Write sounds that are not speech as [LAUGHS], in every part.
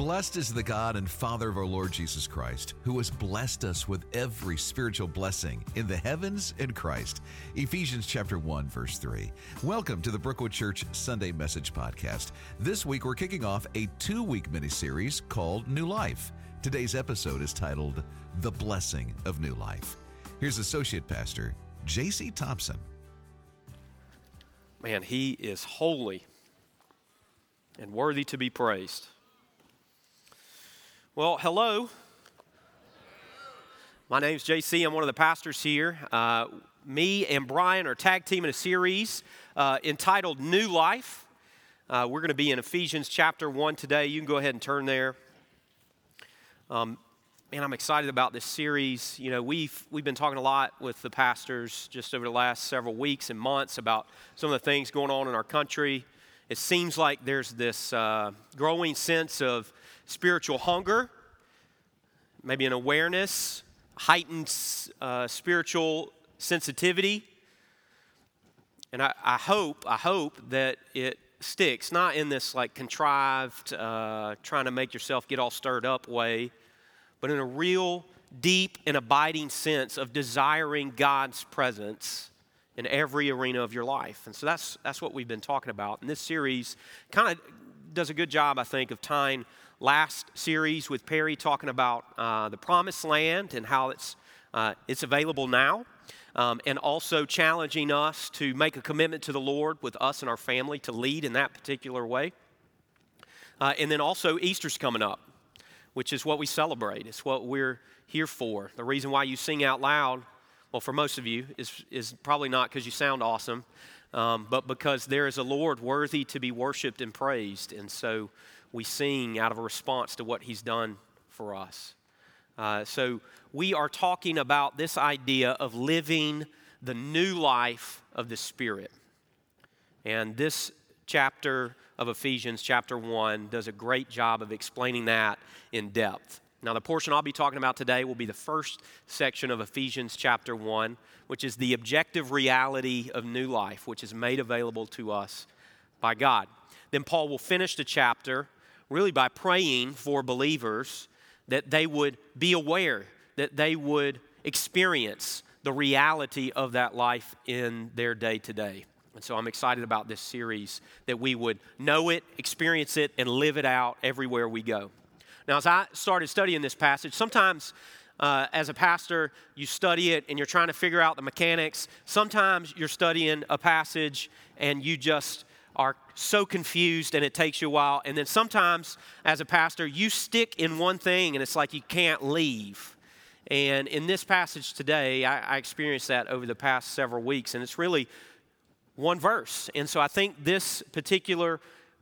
Blessed is the God and Father of our Lord Jesus Christ, who has blessed us with every spiritual blessing in the heavens in Christ. Ephesians chapter 1 verse 3. Welcome to the Brookwood Church Sunday Message podcast. This week we're kicking off a 2-week mini-series called New Life. Today's episode is titled The Blessing of New Life. Here's associate pastor JC Thompson. Man, he is holy and worthy to be praised. Well, hello. My name's JC. I'm one of the pastors here. Uh, me and Brian are tag team in a series uh, entitled New Life. Uh, we're going to be in Ephesians chapter 1 today. You can go ahead and turn there. Um, man, I'm excited about this series. You know, we've, we've been talking a lot with the pastors just over the last several weeks and months about some of the things going on in our country it seems like there's this uh, growing sense of spiritual hunger, maybe an awareness, heightened uh, spiritual sensitivity. And I, I, hope, I hope that it sticks, not in this like contrived, uh, trying to make yourself get all stirred up way, but in a real deep and abiding sense of desiring God's presence in every arena of your life. And so that's, that's what we've been talking about. And this series kind of does a good job, I think, of tying last series with Perry talking about uh, the promised land and how it's, uh, it's available now. Um, and also challenging us to make a commitment to the Lord with us and our family to lead in that particular way. Uh, and then also, Easter's coming up, which is what we celebrate. It's what we're here for. The reason why you sing out loud well, for most of you, is, is probably not because you sound awesome, um, but because there is a Lord worthy to be worshiped and praised. And so we sing out of a response to what He's done for us. Uh, so we are talking about this idea of living the new life of the Spirit. And this chapter of Ephesians, chapter 1, does a great job of explaining that in depth. Now, the portion I'll be talking about today will be the first section of Ephesians chapter 1, which is the objective reality of new life, which is made available to us by God. Then Paul will finish the chapter really by praying for believers that they would be aware, that they would experience the reality of that life in their day to day. And so I'm excited about this series that we would know it, experience it, and live it out everywhere we go. Now, as I started studying this passage, sometimes uh, as a pastor, you study it and you're trying to figure out the mechanics. Sometimes you're studying a passage and you just are so confused and it takes you a while. And then sometimes, as a pastor, you stick in one thing and it's like you can't leave. And in this passage today, I, I experienced that over the past several weeks, and it's really one verse. And so I think this particular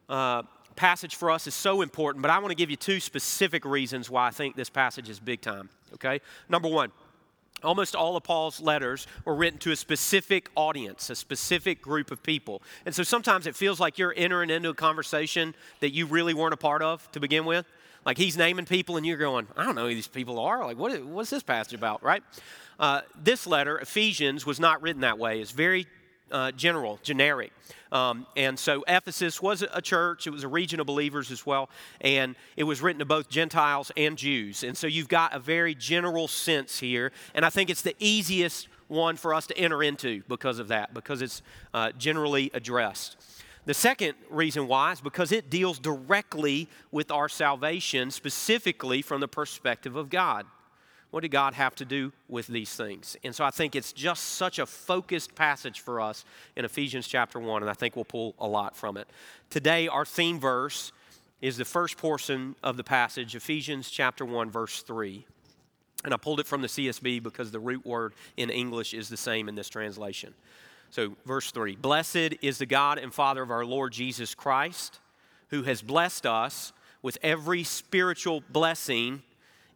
uh, passage for us is so important, but I want to give you two specific reasons why I think this passage is big time. Okay? Number one, Almost all of Paul's letters were written to a specific audience, a specific group of people. And so sometimes it feels like you're entering into a conversation that you really weren't a part of to begin with. Like he's naming people and you're going, I don't know who these people are. Like, what, what's this passage about, right? Uh, this letter, Ephesians, was not written that way. It's very uh, general, generic. Um, and so Ephesus was a church, it was a region of believers as well, and it was written to both Gentiles and Jews. And so you've got a very general sense here, and I think it's the easiest one for us to enter into because of that, because it's uh, generally addressed. The second reason why is because it deals directly with our salvation, specifically from the perspective of God. What did God have to do with these things? And so I think it's just such a focused passage for us in Ephesians chapter 1, and I think we'll pull a lot from it. Today, our theme verse is the first portion of the passage, Ephesians chapter 1, verse 3. And I pulled it from the CSB because the root word in English is the same in this translation. So, verse 3 Blessed is the God and Father of our Lord Jesus Christ, who has blessed us with every spiritual blessing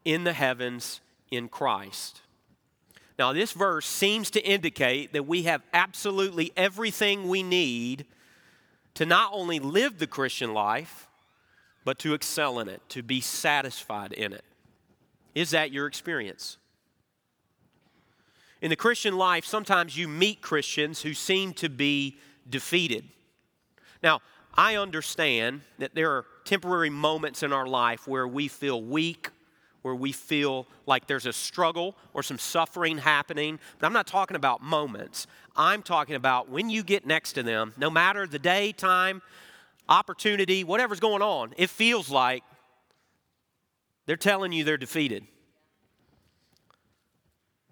in the heavens in Christ. Now, this verse seems to indicate that we have absolutely everything we need to not only live the Christian life, but to excel in it, to be satisfied in it. Is that your experience? In the Christian life, sometimes you meet Christians who seem to be defeated. Now, I understand that there are temporary moments in our life where we feel weak, where we feel like there's a struggle or some suffering happening. But I'm not talking about moments. I'm talking about when you get next to them, no matter the day, time, opportunity, whatever's going on, it feels like they're telling you they're defeated.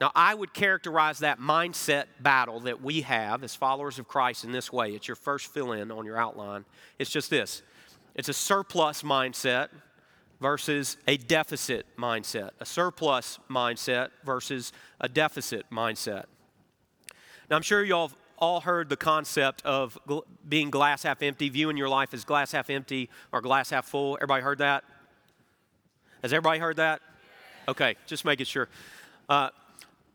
Now, I would characterize that mindset battle that we have as followers of Christ in this way. It's your first fill in on your outline. It's just this it's a surplus mindset versus a deficit mindset, a surplus mindset versus a deficit mindset. Now, I'm sure y'all all heard the concept of gl- being glass half empty, viewing your life as glass half empty or glass half full. Everybody heard that? Has everybody heard that? Okay, just making sure. Uh,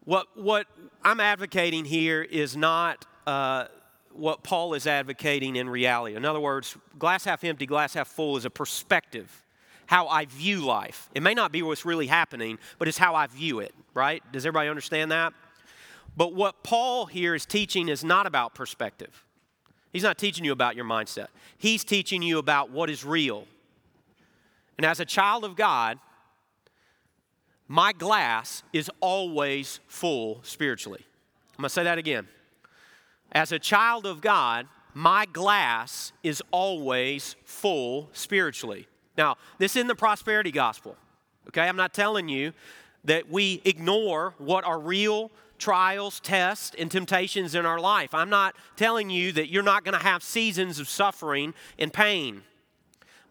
what, what I'm advocating here is not uh, what Paul is advocating in reality. In other words, glass half empty, glass half full is a perspective, how I view life. It may not be what's really happening, but it's how I view it, right? Does everybody understand that? But what Paul here is teaching is not about perspective. He's not teaching you about your mindset. He's teaching you about what is real. And as a child of God, my glass is always full spiritually. I'm going to say that again. As a child of God, my glass is always full spiritually. Now, this isn't the prosperity gospel, okay? I'm not telling you that we ignore what are real trials, tests, and temptations in our life. I'm not telling you that you're not going to have seasons of suffering and pain.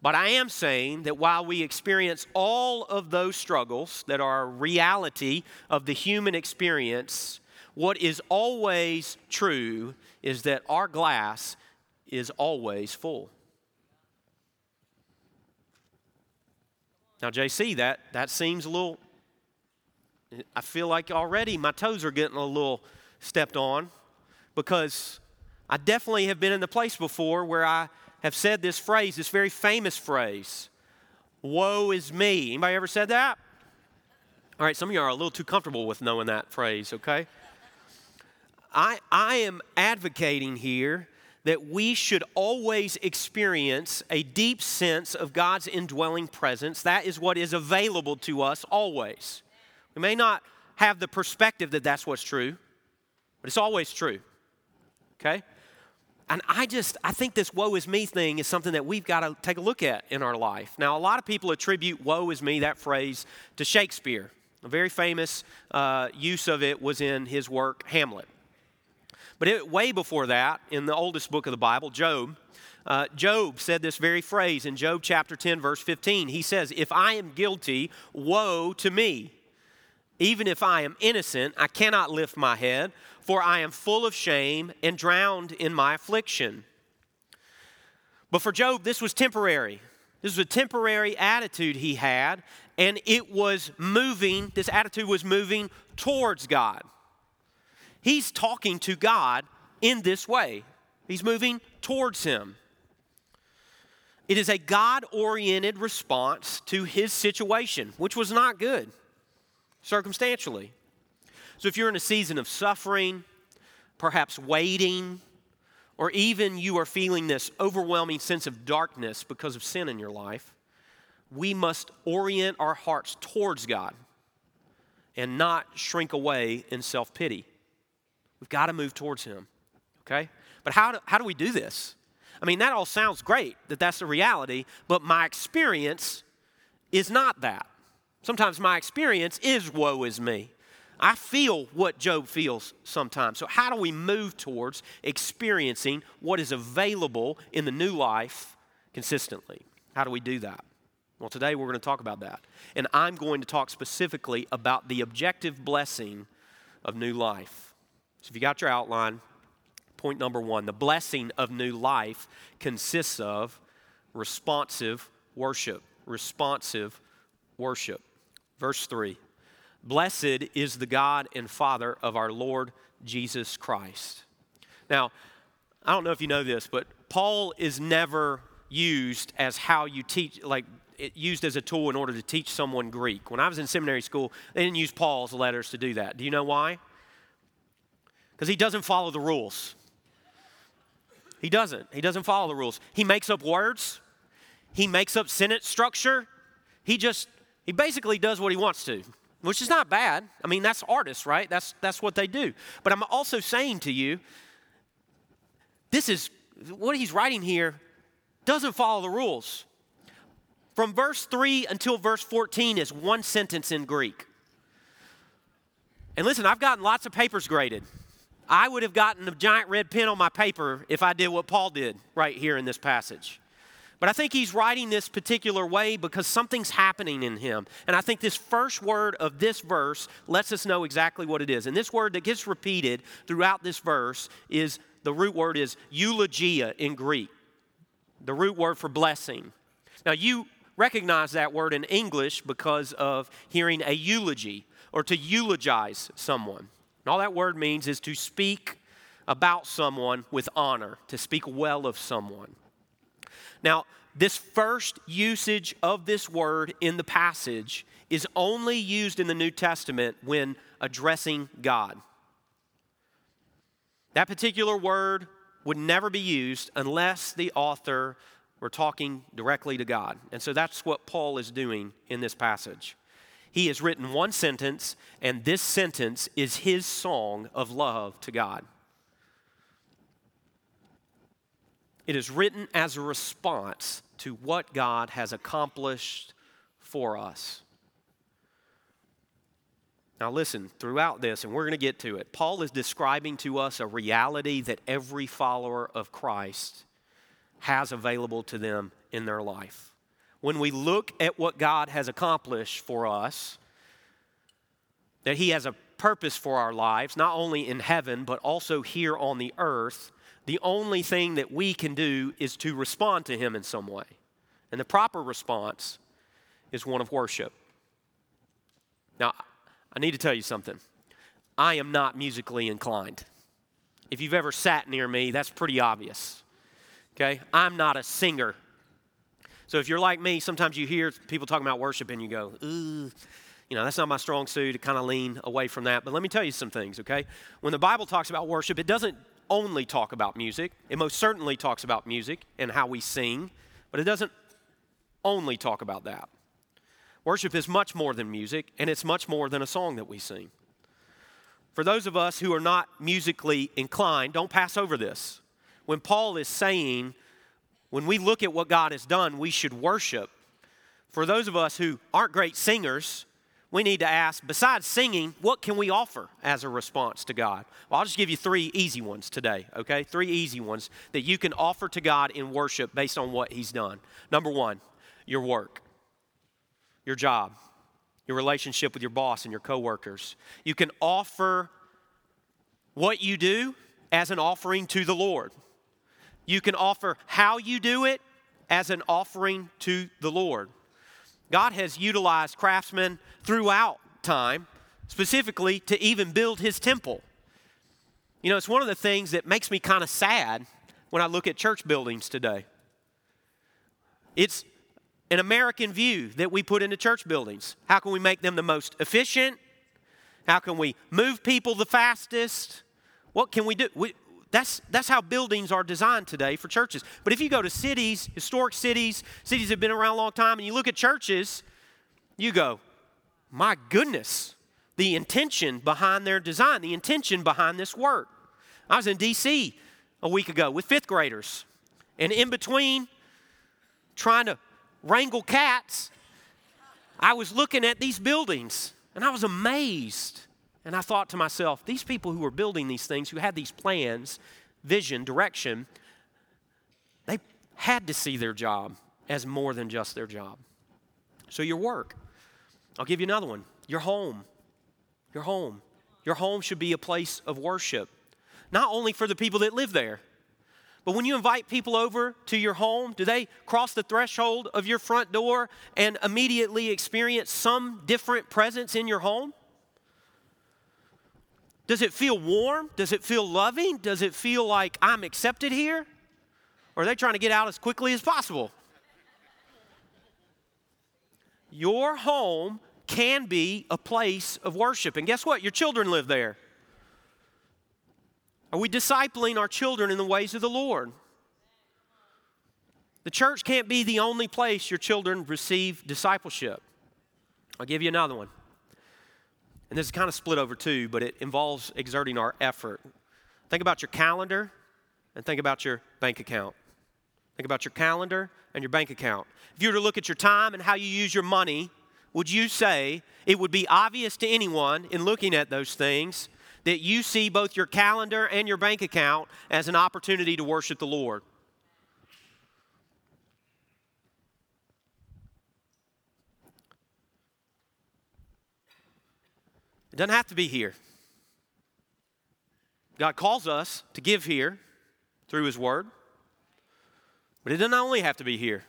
But I am saying that while we experience all of those struggles that are a reality of the human experience, what is always true is that our glass is always full. Now, JC, that, that seems a little, I feel like already my toes are getting a little stepped on because I definitely have been in the place before where I have said this phrase, this very famous phrase, woe is me. Anybody ever said that? All right, some of you are a little too comfortable with knowing that phrase, okay? I, I am advocating here that we should always experience a deep sense of God's indwelling presence. That is what is available to us always. We may not have the perspective that that's what's true, but it's always true. Okay? And I just, I think this woe is me thing is something that we've got to take a look at in our life. Now, a lot of people attribute woe is me, that phrase, to Shakespeare. A very famous uh, use of it was in his work, Hamlet. But it, way before that, in the oldest book of the Bible, Job, uh, Job said this very phrase in Job chapter 10, verse 15. He says, If I am guilty, woe to me. Even if I am innocent, I cannot lift my head, for I am full of shame and drowned in my affliction. But for Job, this was temporary. This was a temporary attitude he had, and it was moving, this attitude was moving towards God. He's talking to God in this way, he's moving towards Him. It is a God oriented response to his situation, which was not good circumstantially. So if you're in a season of suffering, perhaps waiting, or even you are feeling this overwhelming sense of darkness because of sin in your life, we must orient our hearts towards God and not shrink away in self pity. We've got to move towards Him, okay? But how do, how do we do this? I mean, that all sounds great that that's the reality, but my experience is not that. Sometimes my experience is woe is me. I feel what Job feels sometimes. So, how do we move towards experiencing what is available in the new life consistently? How do we do that? Well, today we're going to talk about that. And I'm going to talk specifically about the objective blessing of new life. So, if you got your outline, point number one the blessing of new life consists of responsive worship. Responsive worship. Verse 3 Blessed is the God and Father of our Lord Jesus Christ. Now, I don't know if you know this, but Paul is never used as how you teach, like used as a tool in order to teach someone Greek. When I was in seminary school, they didn't use Paul's letters to do that. Do you know why? Because he doesn't follow the rules. He doesn't. He doesn't follow the rules. He makes up words, he makes up sentence structure. He just, he basically does what he wants to, which is not bad. I mean, that's artists, right? That's, that's what they do. But I'm also saying to you, this is what he's writing here doesn't follow the rules. From verse 3 until verse 14 is one sentence in Greek. And listen, I've gotten lots of papers graded. I would have gotten a giant red pen on my paper if I did what Paul did right here in this passage. But I think he's writing this particular way because something's happening in him. And I think this first word of this verse lets us know exactly what it is. And this word that gets repeated throughout this verse is the root word is eulogia in Greek, the root word for blessing. Now, you recognize that word in English because of hearing a eulogy or to eulogize someone. And all that word means is to speak about someone with honor, to speak well of someone. Now, this first usage of this word in the passage is only used in the New Testament when addressing God. That particular word would never be used unless the author were talking directly to God. And so that's what Paul is doing in this passage. He has written one sentence, and this sentence is his song of love to God. It is written as a response to what God has accomplished for us. Now, listen, throughout this, and we're going to get to it, Paul is describing to us a reality that every follower of Christ has available to them in their life. When we look at what God has accomplished for us, that He has a purpose for our lives, not only in heaven, but also here on the earth, the only thing that we can do is to respond to Him in some way. And the proper response is one of worship. Now, I need to tell you something. I am not musically inclined. If you've ever sat near me, that's pretty obvious. Okay? I'm not a singer. So if you're like me, sometimes you hear people talking about worship and you go, ooh, you know, that's not my strong suit to kind of lean away from that. But let me tell you some things, okay? When the Bible talks about worship, it doesn't only talk about music. It most certainly talks about music and how we sing, but it doesn't only talk about that. Worship is much more than music, and it's much more than a song that we sing. For those of us who are not musically inclined, don't pass over this. When Paul is saying, when we look at what God has done, we should worship. For those of us who aren't great singers, we need to ask, besides singing, what can we offer as a response to God? Well, I'll just give you three easy ones today, okay? Three easy ones that you can offer to God in worship based on what He's done. Number one, your work your job, your relationship with your boss and your coworkers. You can offer what you do as an offering to the Lord. You can offer how you do it as an offering to the Lord. God has utilized craftsmen throughout time, specifically to even build his temple. You know, it's one of the things that makes me kind of sad when I look at church buildings today. It's an American view that we put into church buildings. How can we make them the most efficient? How can we move people the fastest? What can we do? We, that's, that's how buildings are designed today for churches. But if you go to cities, historic cities, cities that have been around a long time, and you look at churches, you go, my goodness, the intention behind their design, the intention behind this work. I was in D.C. a week ago with fifth graders, and in between trying to wrangle cats, I was looking at these buildings and I was amazed. And I thought to myself, these people who were building these things, who had these plans, vision, direction, they had to see their job as more than just their job. So, your work. I'll give you another one your home. Your home. Your home should be a place of worship, not only for the people that live there, but when you invite people over to your home, do they cross the threshold of your front door and immediately experience some different presence in your home? Does it feel warm? Does it feel loving? Does it feel like I'm accepted here? Or are they trying to get out as quickly as possible? Your home can be a place of worship. And guess what? Your children live there. Are we discipling our children in the ways of the Lord? The church can't be the only place your children receive discipleship. I'll give you another one. And this is kind of split over two, but it involves exerting our effort. Think about your calendar and think about your bank account. Think about your calendar and your bank account. If you were to look at your time and how you use your money, would you say it would be obvious to anyone in looking at those things that you see both your calendar and your bank account as an opportunity to worship the Lord? It doesn't have to be here. God calls us to give here through His Word, but it doesn't only have to be here.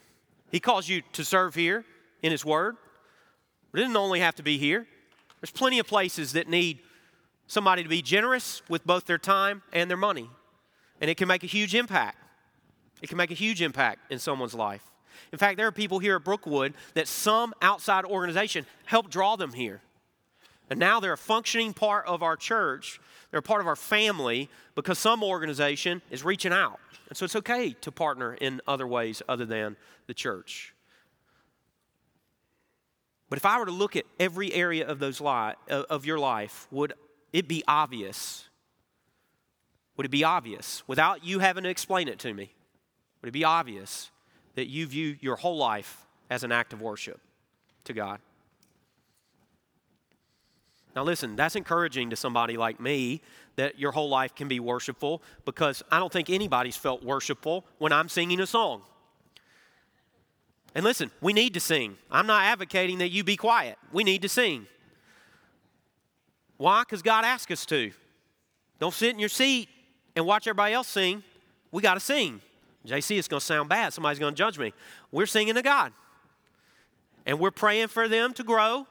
He calls you to serve here in His Word, but it doesn't only have to be here. There's plenty of places that need somebody to be generous with both their time and their money, and it can make a huge impact. It can make a huge impact in someone's life. In fact, there are people here at Brookwood that some outside organization helped draw them here. And now they're a functioning part of our church. They're a part of our family because some organization is reaching out. And so it's okay to partner in other ways other than the church. But if I were to look at every area of those li- uh, of your life, would it be obvious? Would it be obvious without you having to explain it to me? Would it be obvious that you view your whole life as an act of worship to God? Now, listen, that's encouraging to somebody like me that your whole life can be worshipful because I don't think anybody's felt worshipful when I'm singing a song. And listen, we need to sing. I'm not advocating that you be quiet. We need to sing. Why? Because God asked us to. Don't sit in your seat and watch everybody else sing. We got to sing. JC, it's going to sound bad. Somebody's going to judge me. We're singing to God. And we're praying for them to grow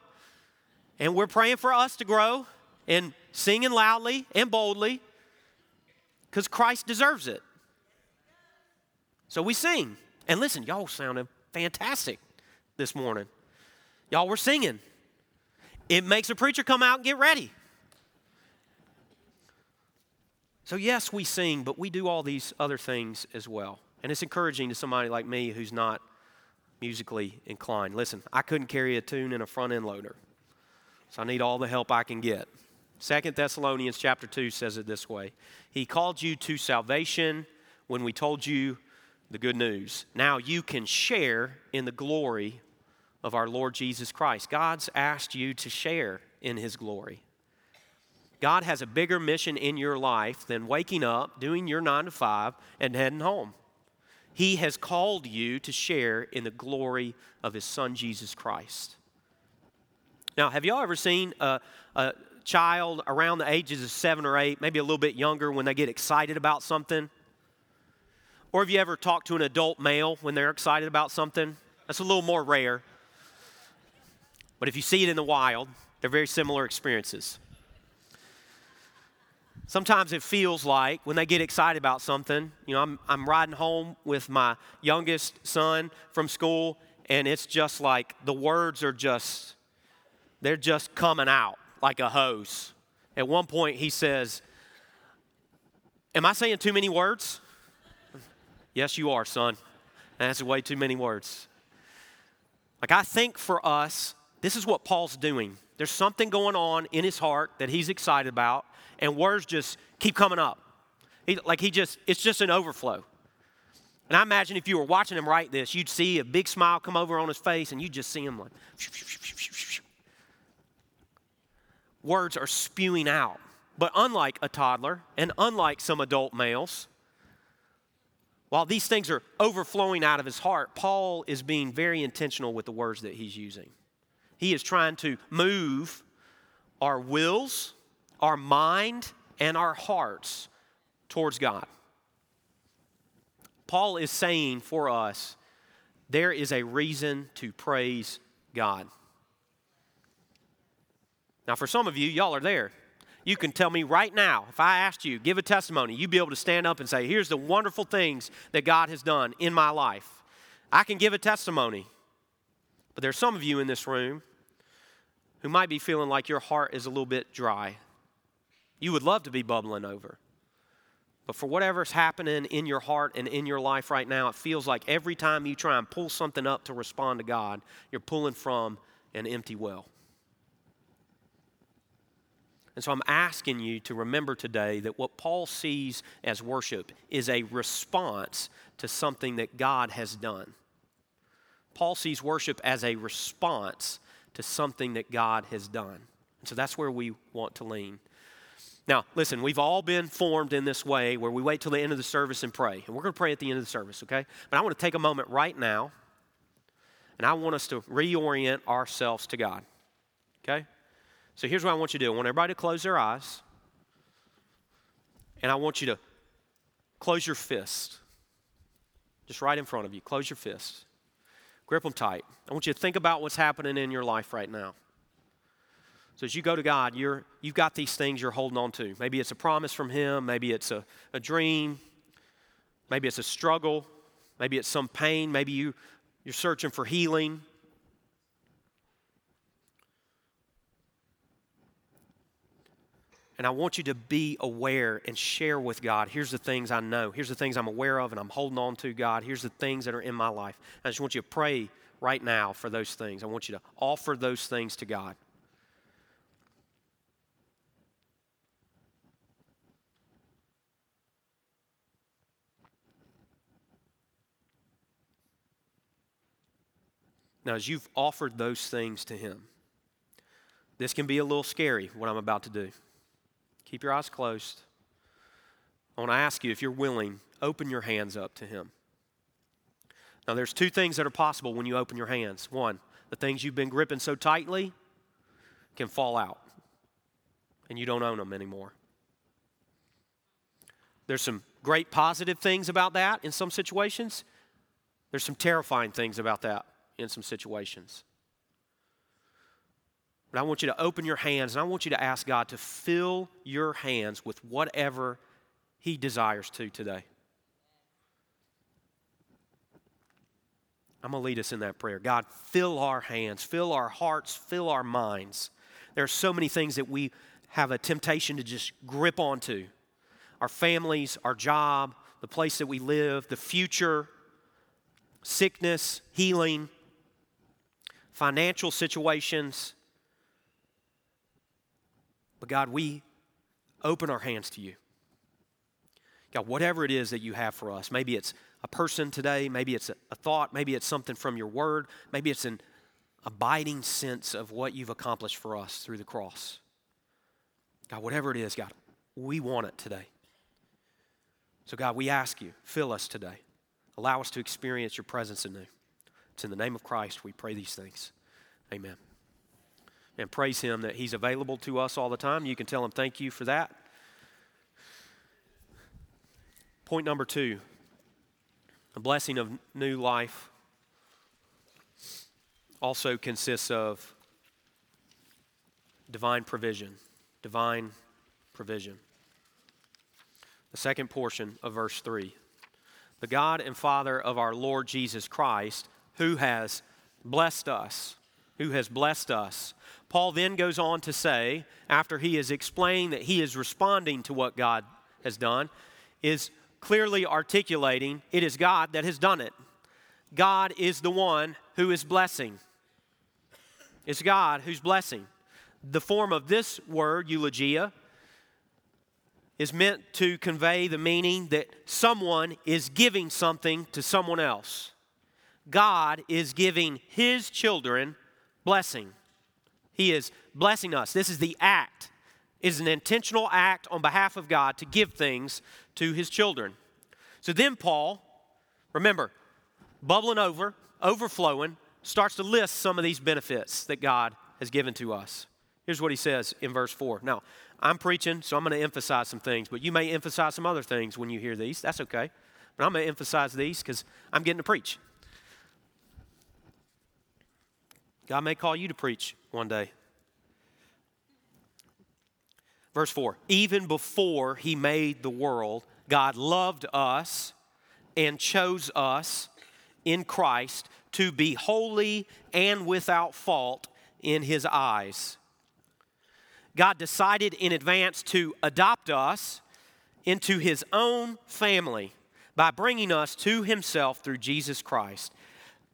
and we're praying for us to grow and singing loudly and boldly because Christ deserves it. So we sing. And listen, y'all sounded fantastic this morning. Y'all were singing. It makes a preacher come out and get ready. So, yes, we sing, but we do all these other things as well. And it's encouraging to somebody like me who's not musically inclined. Listen, I couldn't carry a tune in a front end loader. So I need all the help I can get. Second Thessalonians chapter 2 says it this way. He called you to salvation when we told you the good news. Now you can share in the glory of our Lord Jesus Christ. God's asked you to share in his glory. God has a bigger mission in your life than waking up, doing your 9 to 5 and heading home. He has called you to share in the glory of his son Jesus Christ. Now, have y'all ever seen a, a child around the ages of seven or eight, maybe a little bit younger, when they get excited about something? Or have you ever talked to an adult male when they're excited about something? That's a little more rare. But if you see it in the wild, they're very similar experiences. Sometimes it feels like when they get excited about something, you know, I'm, I'm riding home with my youngest son from school, and it's just like the words are just they're just coming out like a hose. At one point, he says, Am I saying too many words? [LAUGHS] yes, you are, son. That's way too many words. Like, I think for us, this is what Paul's doing. There's something going on in his heart that he's excited about, and words just keep coming up. He, like, he just, it's just an overflow. And I imagine if you were watching him write this, you'd see a big smile come over on his face, and you'd just see him like, [LAUGHS] words are spewing out. But unlike a toddler and unlike some adult males, while these things are overflowing out of his heart, Paul is being very intentional with the words that he's using. He is trying to move our wills, our mind, and our hearts towards God. Paul is saying for us, there is a reason to praise God. Now, for some of you, y'all are there. You can tell me right now, if I asked you, give a testimony, you'd be able to stand up and say, Here's the wonderful things that God has done in my life. I can give a testimony. But there's some of you in this room who might be feeling like your heart is a little bit dry. You would love to be bubbling over, But for whatever's happening in your heart and in your life right now, it feels like every time you try and pull something up to respond to God, you're pulling from an empty well. And so I'm asking you to remember today that what Paul sees as worship is a response to something that God has done. Paul sees worship as a response to something that God has done. And so that's where we want to lean. Now, listen, we've all been formed in this way where we wait till the end of the service and pray. And we're going to pray at the end of the service, okay? But I want to take a moment right now and I want us to reorient ourselves to God, okay? So here's what I want you to do I want everybody to close their eyes, and I want you to close your fist. Just right in front of you. Close your fist. Grip them tight. I want you to think about what's happening in your life right now. So as you go to God, you're, you've got these things you're holding on to. Maybe it's a promise from Him, maybe it's a, a dream, maybe it's a struggle, maybe it's some pain, maybe you, you're searching for healing. And I want you to be aware and share with God. Here's the things I know. Here's the things I'm aware of and I'm holding on to, God. Here's the things that are in my life. I just want you to pray right now for those things. I want you to offer those things to God. Now, as you've offered those things to Him, this can be a little scary, what I'm about to do. Keep your eyes closed. I want to ask you if you're willing, open your hands up to Him. Now, there's two things that are possible when you open your hands. One, the things you've been gripping so tightly can fall out, and you don't own them anymore. There's some great positive things about that in some situations. There's some terrifying things about that in some situations. But I want you to open your hands and I want you to ask God to fill your hands with whatever He desires to today. I'm going to lead us in that prayer. God, fill our hands, fill our hearts, fill our minds. There are so many things that we have a temptation to just grip onto our families, our job, the place that we live, the future, sickness, healing, financial situations. But God, we open our hands to you. God, whatever it is that you have for us, maybe it's a person today, maybe it's a, a thought, maybe it's something from your word, maybe it's an abiding sense of what you've accomplished for us through the cross. God, whatever it is, God, we want it today. So, God, we ask you, fill us today. Allow us to experience your presence anew. It's in the name of Christ we pray these things. Amen and praise Him that He's available to us all the time. You can tell Him thank you for that. Point number two a blessing of new life also consists of divine provision. Divine provision. The second portion of verse 3 The God and Father of our Lord Jesus Christ, who has blessed us, who has blessed us Paul then goes on to say, after he has explained that he is responding to what God has done, is clearly articulating it is God that has done it. God is the one who is blessing. It's God who's blessing. The form of this word, eulogia, is meant to convey the meaning that someone is giving something to someone else. God is giving his children blessing. He is blessing us. This is the act. It is an intentional act on behalf of God to give things to his children. So then Paul, remember, bubbling over, overflowing, starts to list some of these benefits that God has given to us. Here's what he says in verse 4. Now, I'm preaching, so I'm going to emphasize some things, but you may emphasize some other things when you hear these. That's okay. But I'm going to emphasize these because I'm getting to preach. God may call you to preach one day. Verse 4 Even before he made the world, God loved us and chose us in Christ to be holy and without fault in his eyes. God decided in advance to adopt us into his own family by bringing us to himself through Jesus Christ.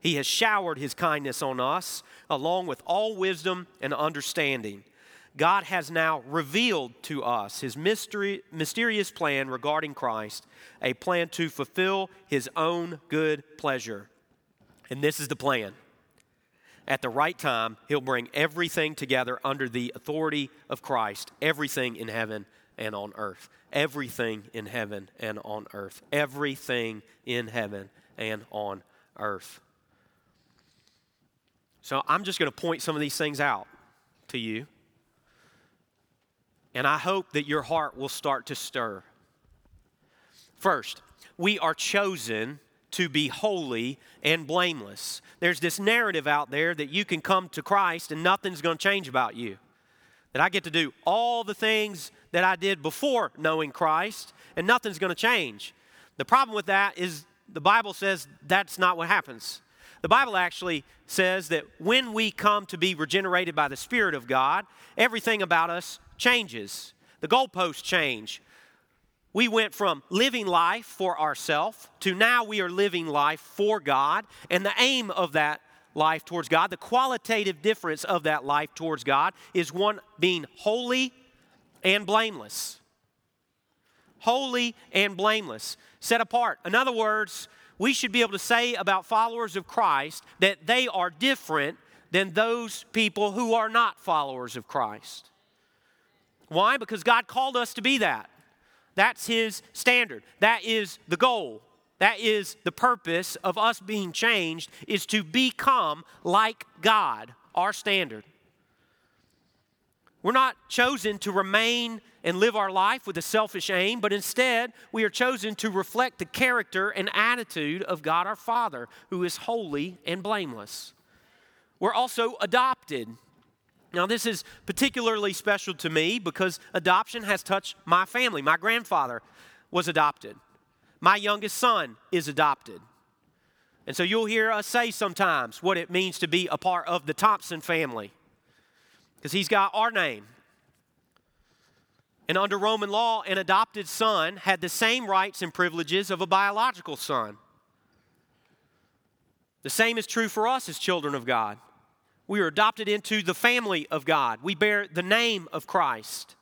He has showered his kindness on us, along with all wisdom and understanding. God has now revealed to us his mystery, mysterious plan regarding Christ, a plan to fulfill his own good pleasure. And this is the plan. At the right time, he'll bring everything together under the authority of Christ, everything in heaven and on earth. Everything in heaven and on earth. Everything in heaven and on earth. So I'm just going to point some of these things out to you. And I hope that your heart will start to stir. First, we are chosen to be holy and blameless. There's this narrative out there that you can come to Christ and nothing's going to change about you. That I get to do all the things that I did before knowing Christ and nothing's going to change. The problem with that is the Bible says that's not what happens. The Bible actually says that when we come to be regenerated by the Spirit of God, everything about us changes. The goalposts change. We went from living life for ourselves to now we are living life for God. And the aim of that life towards God, the qualitative difference of that life towards God, is one being holy and blameless. Holy and blameless, set apart. In other words, we should be able to say about followers of Christ that they are different than those people who are not followers of Christ. Why? Because God called us to be that. That's His standard. That is the goal. That is the purpose of us being changed is to become like God, our standard. We're not chosen to remain and live our life with a selfish aim, but instead we are chosen to reflect the character and attitude of God our Father, who is holy and blameless. We're also adopted. Now, this is particularly special to me because adoption has touched my family. My grandfather was adopted, my youngest son is adopted. And so you'll hear us say sometimes what it means to be a part of the Thompson family because he's got our name. And under Roman law, an adopted son had the same rights and privileges of a biological son. The same is true for us as children of God. We are adopted into the family of God. We bear the name of Christ.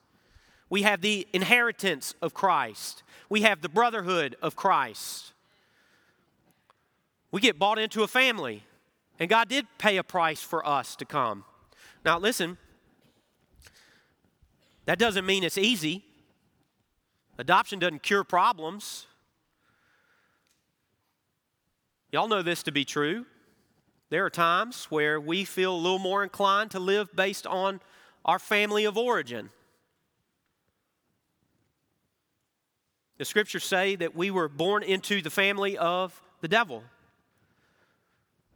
We have the inheritance of Christ. We have the brotherhood of Christ. We get bought into a family, and God did pay a price for us to come. Now, listen, that doesn't mean it's easy. Adoption doesn't cure problems. Y'all know this to be true. There are times where we feel a little more inclined to live based on our family of origin. The scriptures say that we were born into the family of the devil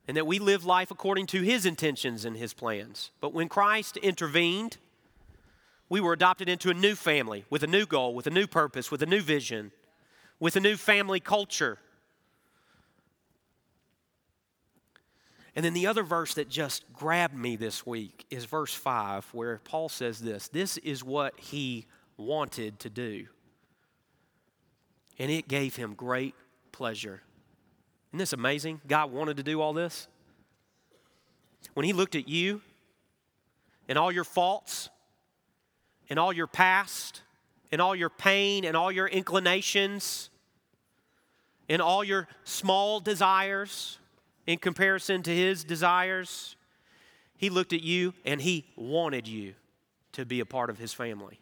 and that we live life according to his intentions and his plans. But when Christ intervened, we were adopted into a new family with a new goal, with a new purpose, with a new vision, with a new family culture. And then the other verse that just grabbed me this week is verse 5, where Paul says this this is what he wanted to do. And it gave him great pleasure. Isn't this amazing? God wanted to do all this. When he looked at you and all your faults, and all your past, and all your pain, and all your inclinations, and all your small desires in comparison to his desires, he looked at you and he wanted you to be a part of his family.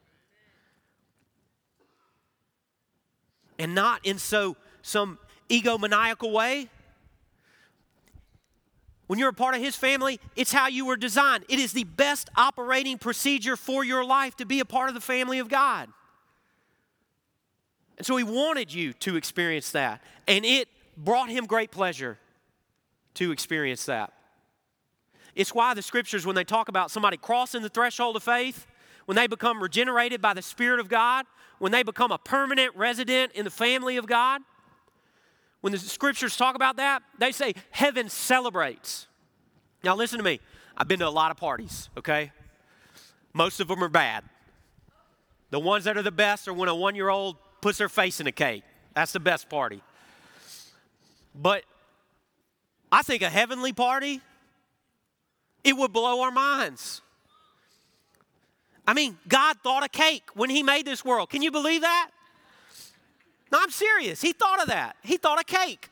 And not in so some egomaniacal way, when you're a part of His family, it's how you were designed. It is the best operating procedure for your life to be a part of the family of God. And so He wanted you to experience that. And it brought Him great pleasure. to experience that. It's why the scriptures, when they talk about somebody crossing the threshold of faith, when they become regenerated by the Spirit of God, when they become a permanent resident in the family of God, when the scriptures talk about that, they say heaven celebrates. Now, listen to me. I've been to a lot of parties, okay? Most of them are bad. The ones that are the best are when a one year old puts their face in a cake. That's the best party. But I think a heavenly party, it would blow our minds. I mean, God thought a cake when He made this world. Can you believe that? No, I'm serious. He thought of that. He thought of cake.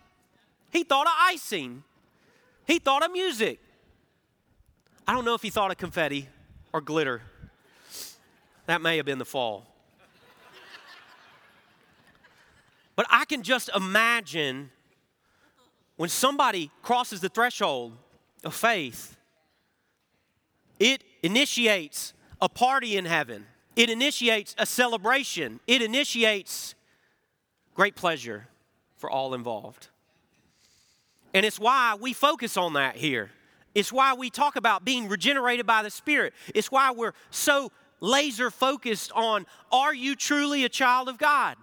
He thought of icing. He thought of music. I don't know if he thought of confetti or glitter. That may have been the fall. But I can just imagine when somebody crosses the threshold of faith, it initiates a party in heaven, it initiates a celebration, it initiates great pleasure for all involved. And it's why we focus on that here. It's why we talk about being regenerated by the Spirit. It's why we're so laser focused on are you truly a child of God?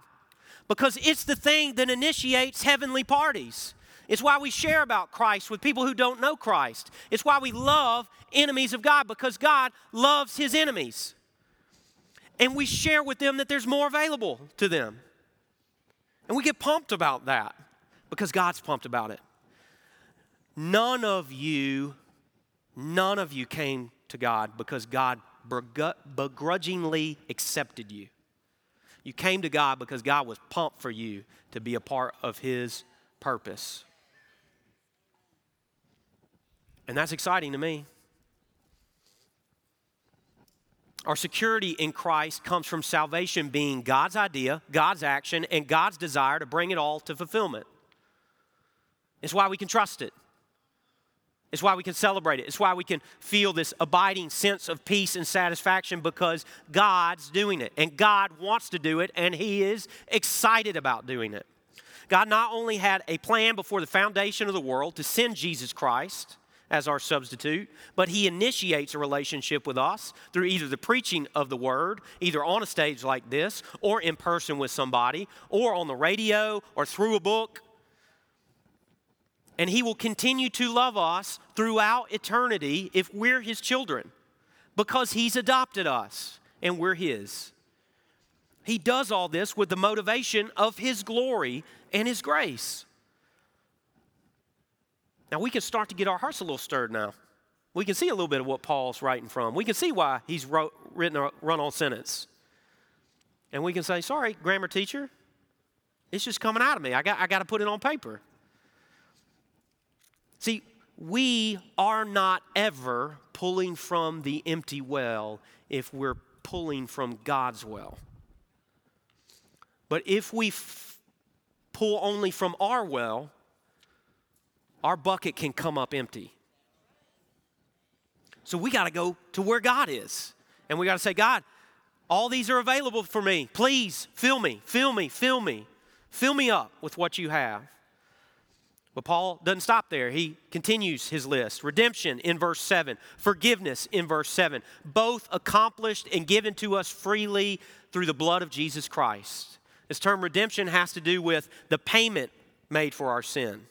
Because it's the thing that initiates heavenly parties. It's why we share about Christ with people who don't know Christ. It's why we love enemies of God because God loves his enemies. And we share with them that there's more available to them. And we get pumped about that because God's pumped about it. None of you, none of you came to God because God begrudgingly accepted you. You came to God because God was pumped for you to be a part of His purpose. And that's exciting to me. Our security in Christ comes from salvation being God's idea, God's action, and God's desire to bring it all to fulfillment. It's why we can trust it. It's why we can celebrate it. It's why we can feel this abiding sense of peace and satisfaction because God's doing it. And God wants to do it, and He is excited about doing it. God not only had a plan before the foundation of the world to send Jesus Christ as our substitute, but he initiates a relationship with us through either the preaching of the word, either on a stage like this, or in person with somebody, or on the radio, or through a book. And he will continue to love us throughout eternity if we're his children, because he's adopted us and we're his. He does all this with the motivation of his glory and his grace. Now we can start to get our hearts a little stirred now. We can see a little bit of what Paul's writing from. We can see why he's wrote, written a run on sentence. And we can say, sorry, grammar teacher, it's just coming out of me. I got, I got to put it on paper. See, we are not ever pulling from the empty well if we're pulling from God's well. But if we f- pull only from our well, our bucket can come up empty. So we got to go to where God is. And we got to say, God, all these are available for me. Please fill me, fill me, fill me. Fill me up with what you have. But Paul doesn't stop there. He continues his list redemption in verse 7, forgiveness in verse 7, both accomplished and given to us freely through the blood of Jesus Christ. This term redemption has to do with the payment made for our sin.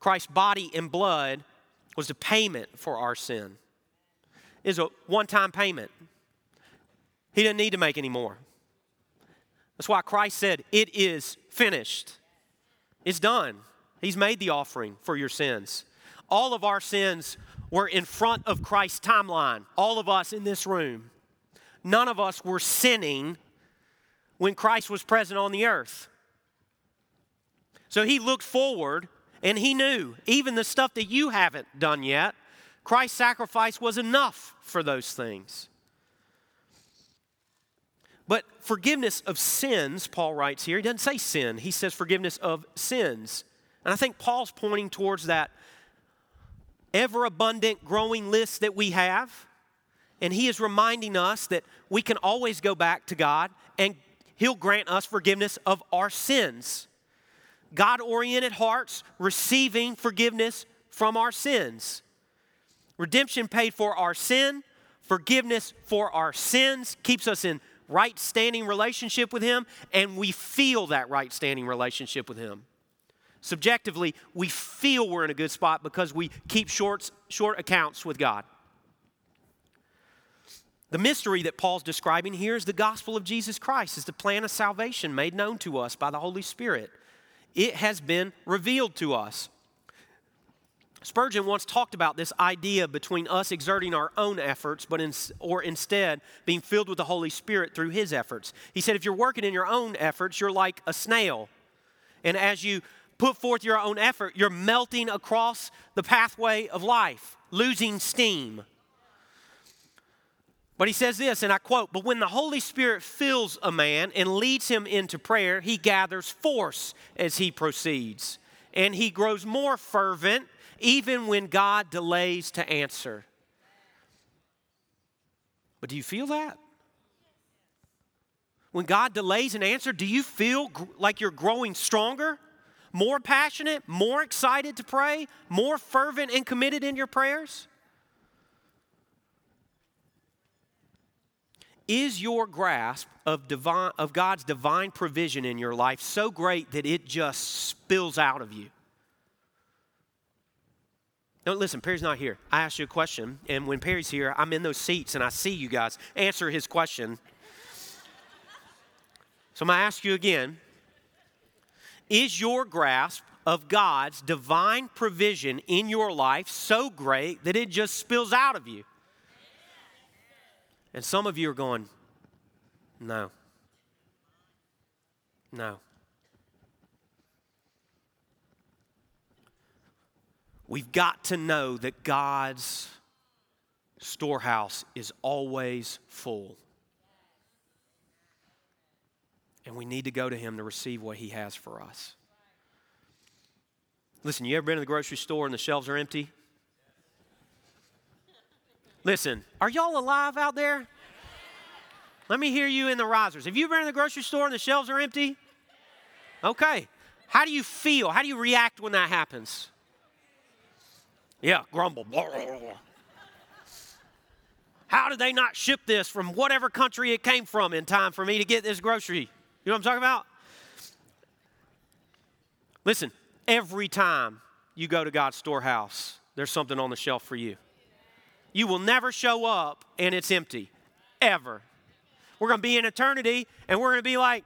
Christ's body and blood was the payment for our sin. It is a one time payment. He didn't need to make any more. That's why Christ said, It is finished. It's done. He's made the offering for your sins. All of our sins were in front of Christ's timeline, all of us in this room. None of us were sinning when Christ was present on the earth. So he looked forward and he knew even the stuff that you haven't done yet, Christ's sacrifice was enough for those things. But forgiveness of sins, Paul writes here, he doesn't say sin, he says forgiveness of sins. And I think Paul's pointing towards that ever abundant growing list that we have. And he is reminding us that we can always go back to God and he'll grant us forgiveness of our sins. God oriented hearts receiving forgiveness from our sins. Redemption paid for our sin, forgiveness for our sins, keeps us in right standing relationship with Him, and we feel that right standing relationship with Him. Subjectively, we feel we're in a good spot because we keep short, short accounts with God. The mystery that Paul's describing here is the gospel of Jesus Christ, is the plan of salvation made known to us by the Holy Spirit. It has been revealed to us. Spurgeon once talked about this idea between us exerting our own efforts, but in, or instead being filled with the Holy Spirit through His efforts. He said, if you're working in your own efforts, you're like a snail. And as you put forth your own effort, you're melting across the pathway of life, losing steam. But he says this, and I quote, But when the Holy Spirit fills a man and leads him into prayer, he gathers force as he proceeds, and he grows more fervent even when God delays to answer. But do you feel that? When God delays an answer, do you feel like you're growing stronger, more passionate, more excited to pray, more fervent and committed in your prayers? Is your grasp of, divine, of God's divine provision in your life so great that it just spills out of you? No, listen, Perry's not here. I asked you a question, and when Perry's here, I'm in those seats and I see you guys answer his question. so I'm going to ask you again Is your grasp of God's divine provision in your life so great that it just spills out of you? And some of you are going, no. No. We've got to know that God's storehouse is always full. And we need to go to Him to receive what He has for us. Listen, you ever been to the grocery store and the shelves are empty? Listen, are y'all alive out there? Let me hear you in the risers. Have you been in the grocery store and the shelves are empty? Okay. How do you feel? How do you react when that happens? Yeah, grumble. How did they not ship this from whatever country it came from in time for me to get this grocery? You know what I'm talking about? Listen, every time you go to God's storehouse, there's something on the shelf for you. You will never show up and it's empty, ever. We're going to be in eternity and we're going to be like,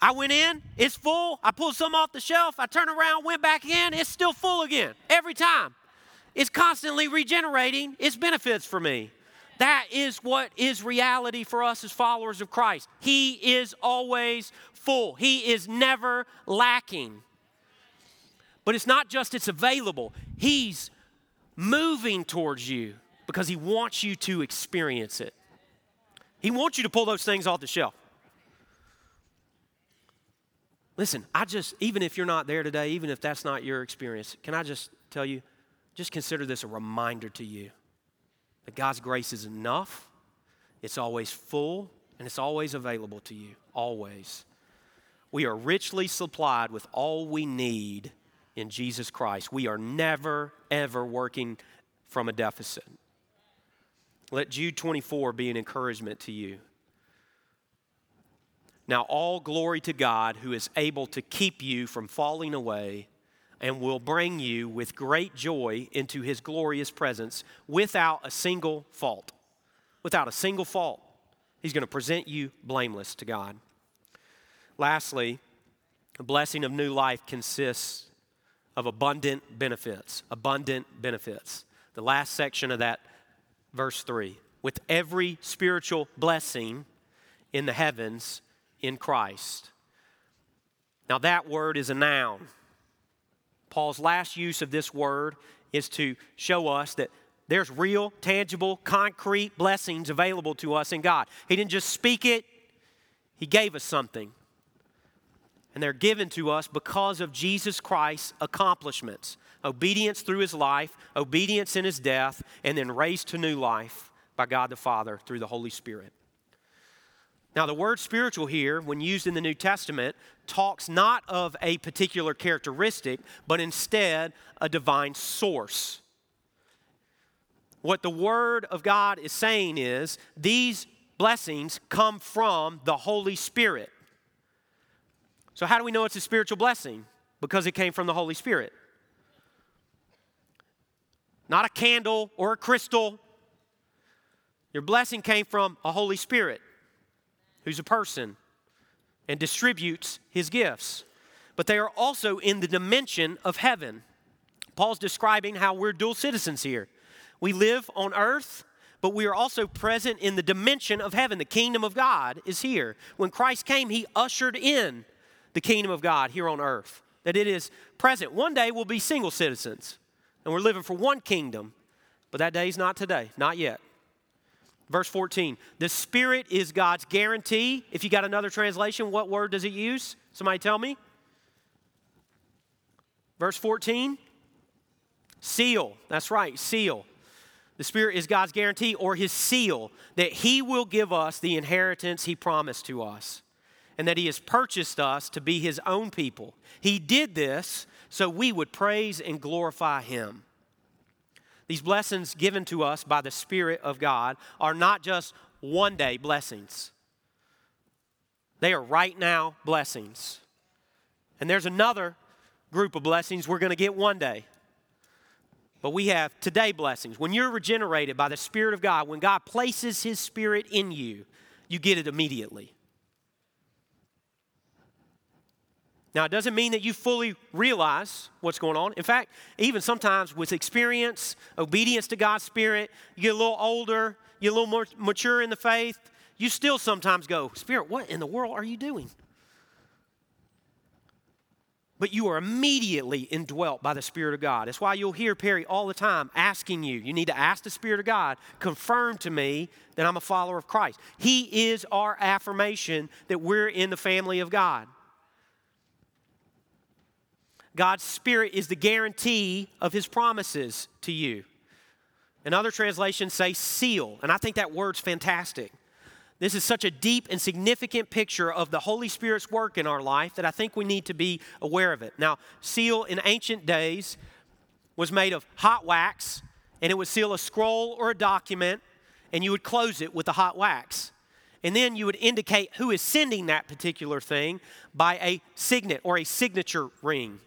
I went in, it's full. I pulled some off the shelf. I turned around, went back in, it's still full again every time. It's constantly regenerating its benefits for me. That is what is reality for us as followers of Christ. He is always full, He is never lacking. But it's not just it's available, He's moving towards you because He wants you to experience it. He wants you to pull those things off the shelf. Listen, I just, even if you're not there today, even if that's not your experience, can I just tell you, just consider this a reminder to you that God's grace is enough, it's always full, and it's always available to you. Always. We are richly supplied with all we need in Jesus Christ. We are never, ever working from a deficit. Let Jude 24 be an encouragement to you. Now, all glory to God who is able to keep you from falling away and will bring you with great joy into his glorious presence without a single fault. Without a single fault. He's going to present you blameless to God. Lastly, the blessing of new life consists of abundant benefits. Abundant benefits. The last section of that, verse 3. With every spiritual blessing in the heavens in Christ. Now, that word is a noun. Paul's last use of this word is to show us that there's real, tangible, concrete blessings available to us in God. He didn't just speak it, He gave us something and they're given to us because of Jesus Christ's accomplishments obedience through his life, obedience in his death, and then raised to new life by God the Father through the Holy Spirit. Now, the word spiritual here, when used in the New Testament, talks not of a particular characteristic, but instead a divine source. What the Word of God is saying is these blessings come from the Holy Spirit. So, how do we know it's a spiritual blessing? Because it came from the Holy Spirit. Not a candle or a crystal. Your blessing came from a Holy Spirit who's a person and distributes his gifts. But they are also in the dimension of heaven. Paul's describing how we're dual citizens here. We live on earth, but we are also present in the dimension of heaven. The kingdom of God is here. When Christ came, he ushered in the kingdom of God here on earth, that it is present. One day we'll be single citizens, and we're living for one kingdom, but that day is not today, not yet. Verse 14, the Spirit is God's guarantee. If you got another translation, what word does it use? Somebody tell me. Verse 14, seal. That's right, seal. The Spirit is God's guarantee or His seal that He will give us the inheritance He promised to us and that He has purchased us to be His own people. He did this so we would praise and glorify Him. These blessings given to us by the Spirit of God are not just one day blessings, they are right now blessings. And there's another group of blessings we're going to get one day. But we have today blessings. When you're regenerated by the Spirit of God, when God places His Spirit in you, you get it immediately. Now, it doesn't mean that you fully realize what's going on. In fact, even sometimes with experience, obedience to God's Spirit, you get a little older, you get a little more mature in the faith, you still sometimes go, Spirit, what in the world are you doing? But you are immediately indwelt by the Spirit of God. That's why you'll hear Perry all the time asking you, you need to ask the Spirit of God, confirm to me that I'm a follower of Christ. He is our affirmation that we're in the family of God. God's Spirit is the guarantee of His promises to you. And other translations say seal, and I think that word's fantastic. This is such a deep and significant picture of the Holy Spirit's work in our life that I think we need to be aware of it. Now, seal in ancient days was made of hot wax, and it would seal a scroll or a document, and you would close it with the hot wax. And then you would indicate who is sending that particular thing by a signet or a signature ring.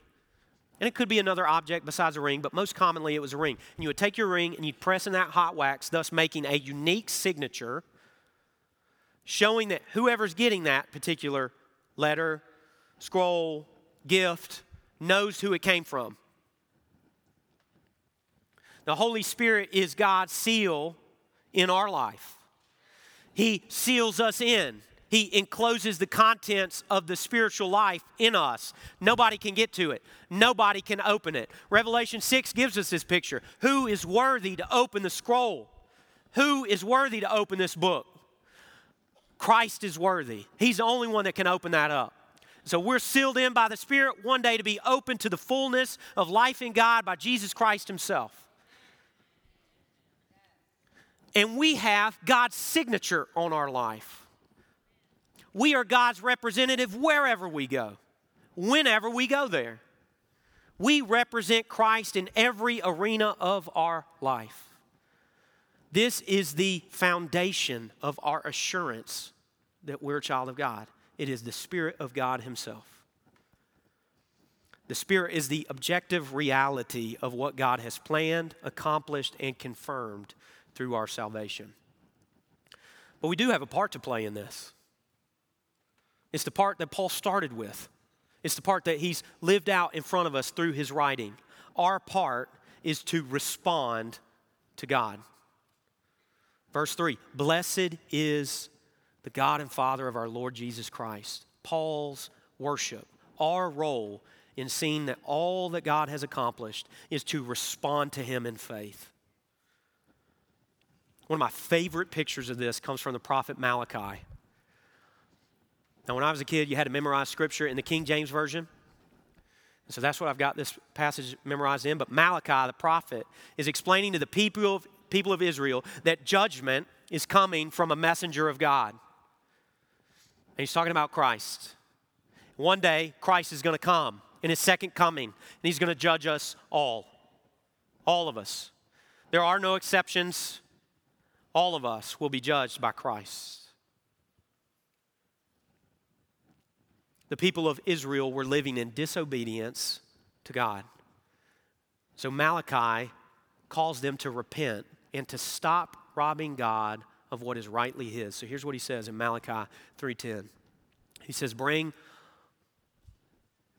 And it could be another object besides a ring, but most commonly it was a ring. And you would take your ring and you'd press in that hot wax, thus making a unique signature, showing that whoever's getting that particular letter, scroll, gift, knows who it came from. The Holy Spirit is God's seal in our life. He seals us in. He encloses the contents of the spiritual life in us. Nobody can get to it, nobody can open it. Revelation 6 gives us this picture. Who is worthy to open the scroll? Who is worthy to open this book? Christ is worthy. He's the only one that can open that up. So we're sealed in by the Spirit one day to be open to the fullness of life in God by Jesus Christ Himself. And we have God's signature on our life. We are God's representative wherever we go, whenever we go there. We represent Christ in every arena of our life. This is the foundation of our assurance that we're a child of God. It is the Spirit of God Himself. The Spirit is the objective reality of what God has planned, accomplished, and confirmed through our salvation. But we do have a part to play in this. It's the part that Paul started with, it's the part that he's lived out in front of us through his writing. Our part is to respond to God. Verse 3 Blessed is the God and Father of our Lord Jesus Christ. Paul's worship, our role in seeing that all that God has accomplished is to respond to Him in faith. One of my favorite pictures of this comes from the prophet Malachi. Now, when I was a kid, you had to memorize scripture in the King James Version. So that's what I've got this passage memorized in. But Malachi, the prophet, is explaining to the people of, people of Israel that judgment is coming from a messenger of God. And he's talking about Christ. One day, Christ is going to come in his second coming, and he's going to judge us all. All of us. There are no exceptions. All of us will be judged by Christ. The people of Israel were living in disobedience to God. So Malachi calls them to repent and to stop robbing God of what is rightly his. So here's what he says in Malachi 3:10. He says, "Bring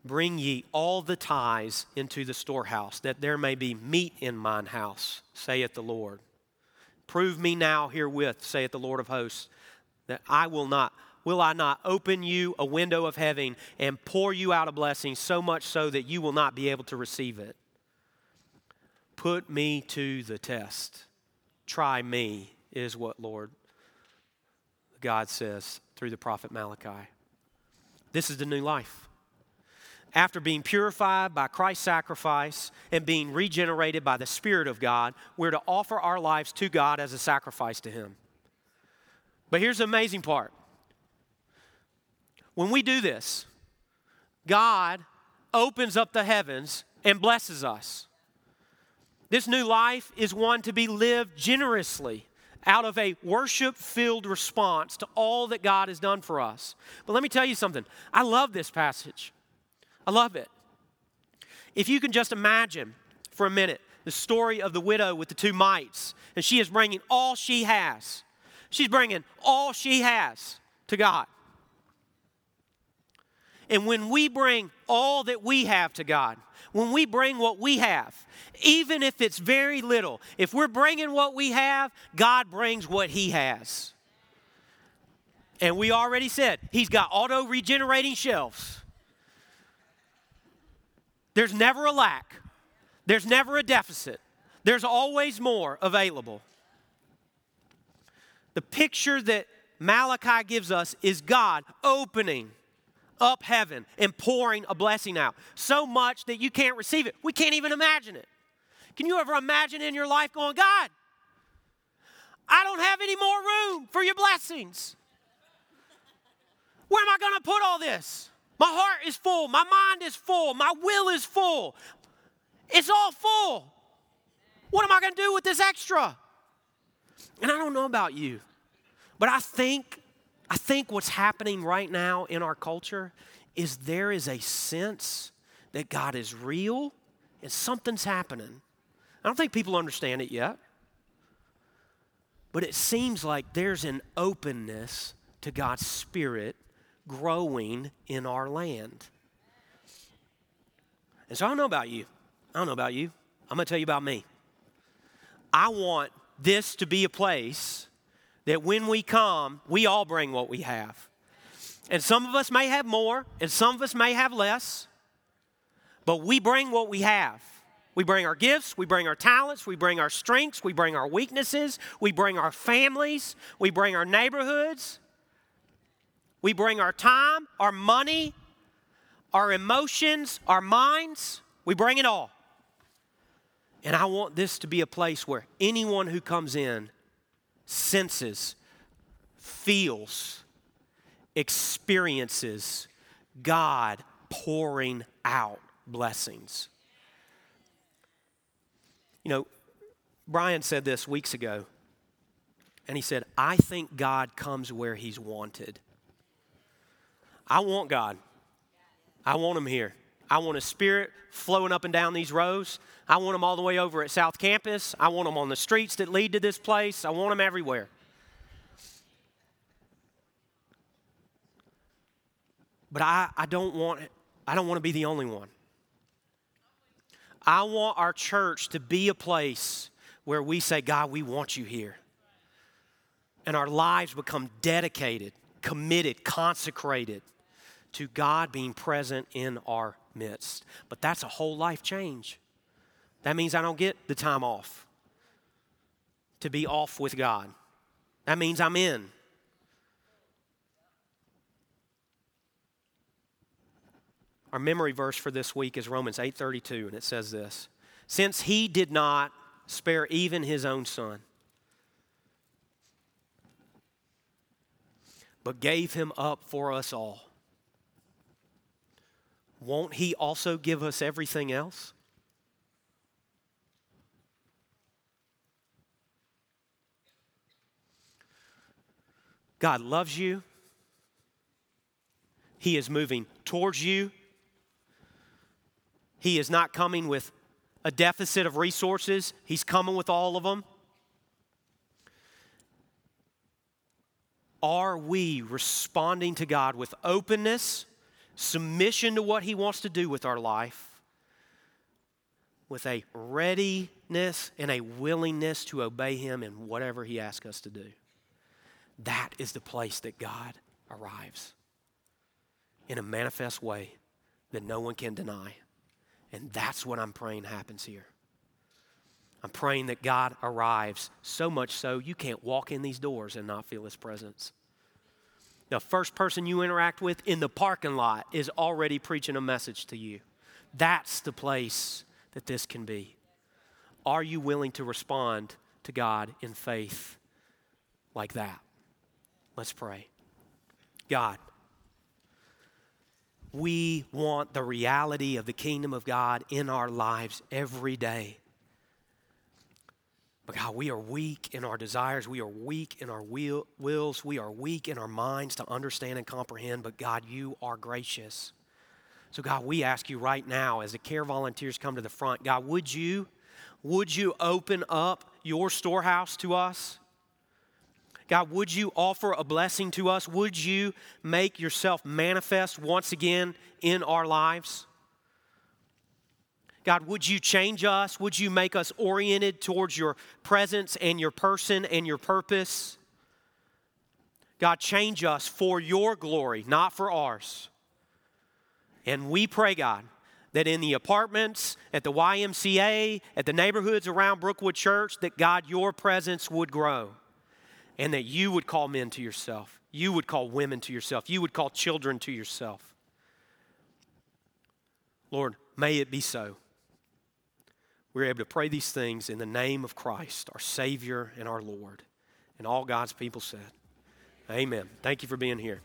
bring ye all the tithes into the storehouse, that there may be meat in mine house, saith the Lord. Prove me now herewith, saith the Lord of hosts, that I will not will I not open you a window of heaven and pour you out a blessing so much so that you will not be able to receive it? Put me to the test. Try me, is what Lord God says through the prophet Malachi. This is the new life. After being purified by Christ's sacrifice and being regenerated by the Spirit of God, we're to offer our lives to God as a sacrifice to Him. But here's the amazing part when we do this, God opens up the heavens and blesses us. This new life is one to be lived generously out of a worship filled response to all that God has done for us. But let me tell you something. I love this passage. I love it. If you can just imagine for a minute the story of the widow with the two mites, and she is bringing all she has. She's bringing all she has to God. And when we bring all that we have to God, when we bring what we have, even if it's very little, if we're bringing what we have, God brings what He has. And we already said He's got auto regenerating shelves. There's never a lack, there's never a deficit, there's always more available. The picture that Malachi gives us is God opening up heaven and pouring a blessing out. So much that you can't receive it. We can't even imagine it. Can you ever imagine in your life going, God, I don't have any more room for your blessings? Where am I going to put all this? My heart is full. My mind is full. My will is full. It's all full. What am I going to do with this extra? And I don't know about you, but I think I think what's happening right now in our culture is there is a sense that God is real and something's happening. I don't think people understand it yet. But it seems like there's an openness to God's Spirit growing in our land. And so I don't know about you. I don't know about you. I'm going to tell you about me. I want this to be a place that when we come, we all bring what we have. And some of us may have more, and some of us may have less, but we bring what we have. We bring our gifts, we bring our talents, we bring our strengths, we bring our weaknesses, we bring our families, we bring our neighborhoods, we bring our time, our money, our emotions, our minds. We bring it all. And I want this to be a place where anyone who comes in senses, feels, experiences God pouring out blessings. You know, Brian said this weeks ago, and he said, I think God comes where he's wanted. I want God. I want him here. I want a spirit flowing up and down these rows. I want them all the way over at South Campus. I want them on the streets that lead to this place. I want them everywhere. But I, I don't want I don't want to be the only one. I want our church to be a place where we say, God, we want you here. And our lives become dedicated, committed, consecrated to God being present in our midst. But that's a whole life change. That means I don't get the time off to be off with God. That means I'm in. Our memory verse for this week is Romans 8:32 and it says this. Since he did not spare even his own son, but gave him up for us all, won't he also give us everything else? God loves you. He is moving towards you. He is not coming with a deficit of resources, He's coming with all of them. Are we responding to God with openness, submission to what He wants to do with our life, with a readiness and a willingness to obey Him in whatever He asks us to do? That is the place that God arrives in a manifest way that no one can deny. And that's what I'm praying happens here. I'm praying that God arrives so much so you can't walk in these doors and not feel His presence. The first person you interact with in the parking lot is already preaching a message to you. That's the place that this can be. Are you willing to respond to God in faith like that? Let's pray. God, we want the reality of the kingdom of God in our lives every day. But God, we are weak in our desires. We are weak in our will, wills. We are weak in our minds to understand and comprehend. But God, you are gracious. So, God, we ask you right now as the care volunteers come to the front, God, would you, would you open up your storehouse to us? God, would you offer a blessing to us? Would you make yourself manifest once again in our lives? God, would you change us? Would you make us oriented towards your presence and your person and your purpose? God, change us for your glory, not for ours. And we pray, God, that in the apartments, at the YMCA, at the neighborhoods around Brookwood Church, that God, your presence would grow and that you would call men to yourself. You would call women to yourself. You would call children to yourself. Lord, may it be so. We're able to pray these things in the name of Christ, our Savior and our Lord. And all God's people said, Amen. Thank you for being here.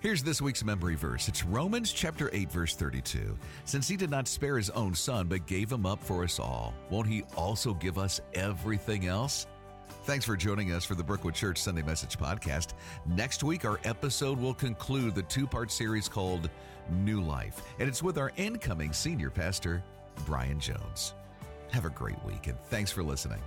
Here's this week's memory verse. It's Romans chapter 8 verse 32. Since he did not spare his own son but gave him up for us all, won't he also give us everything else? Thanks for joining us for the Brookwood Church Sunday Message podcast. Next week our episode will conclude the two-part series called New Life, and it's with our incoming senior pastor, Brian Jones. Have a great week and thanks for listening.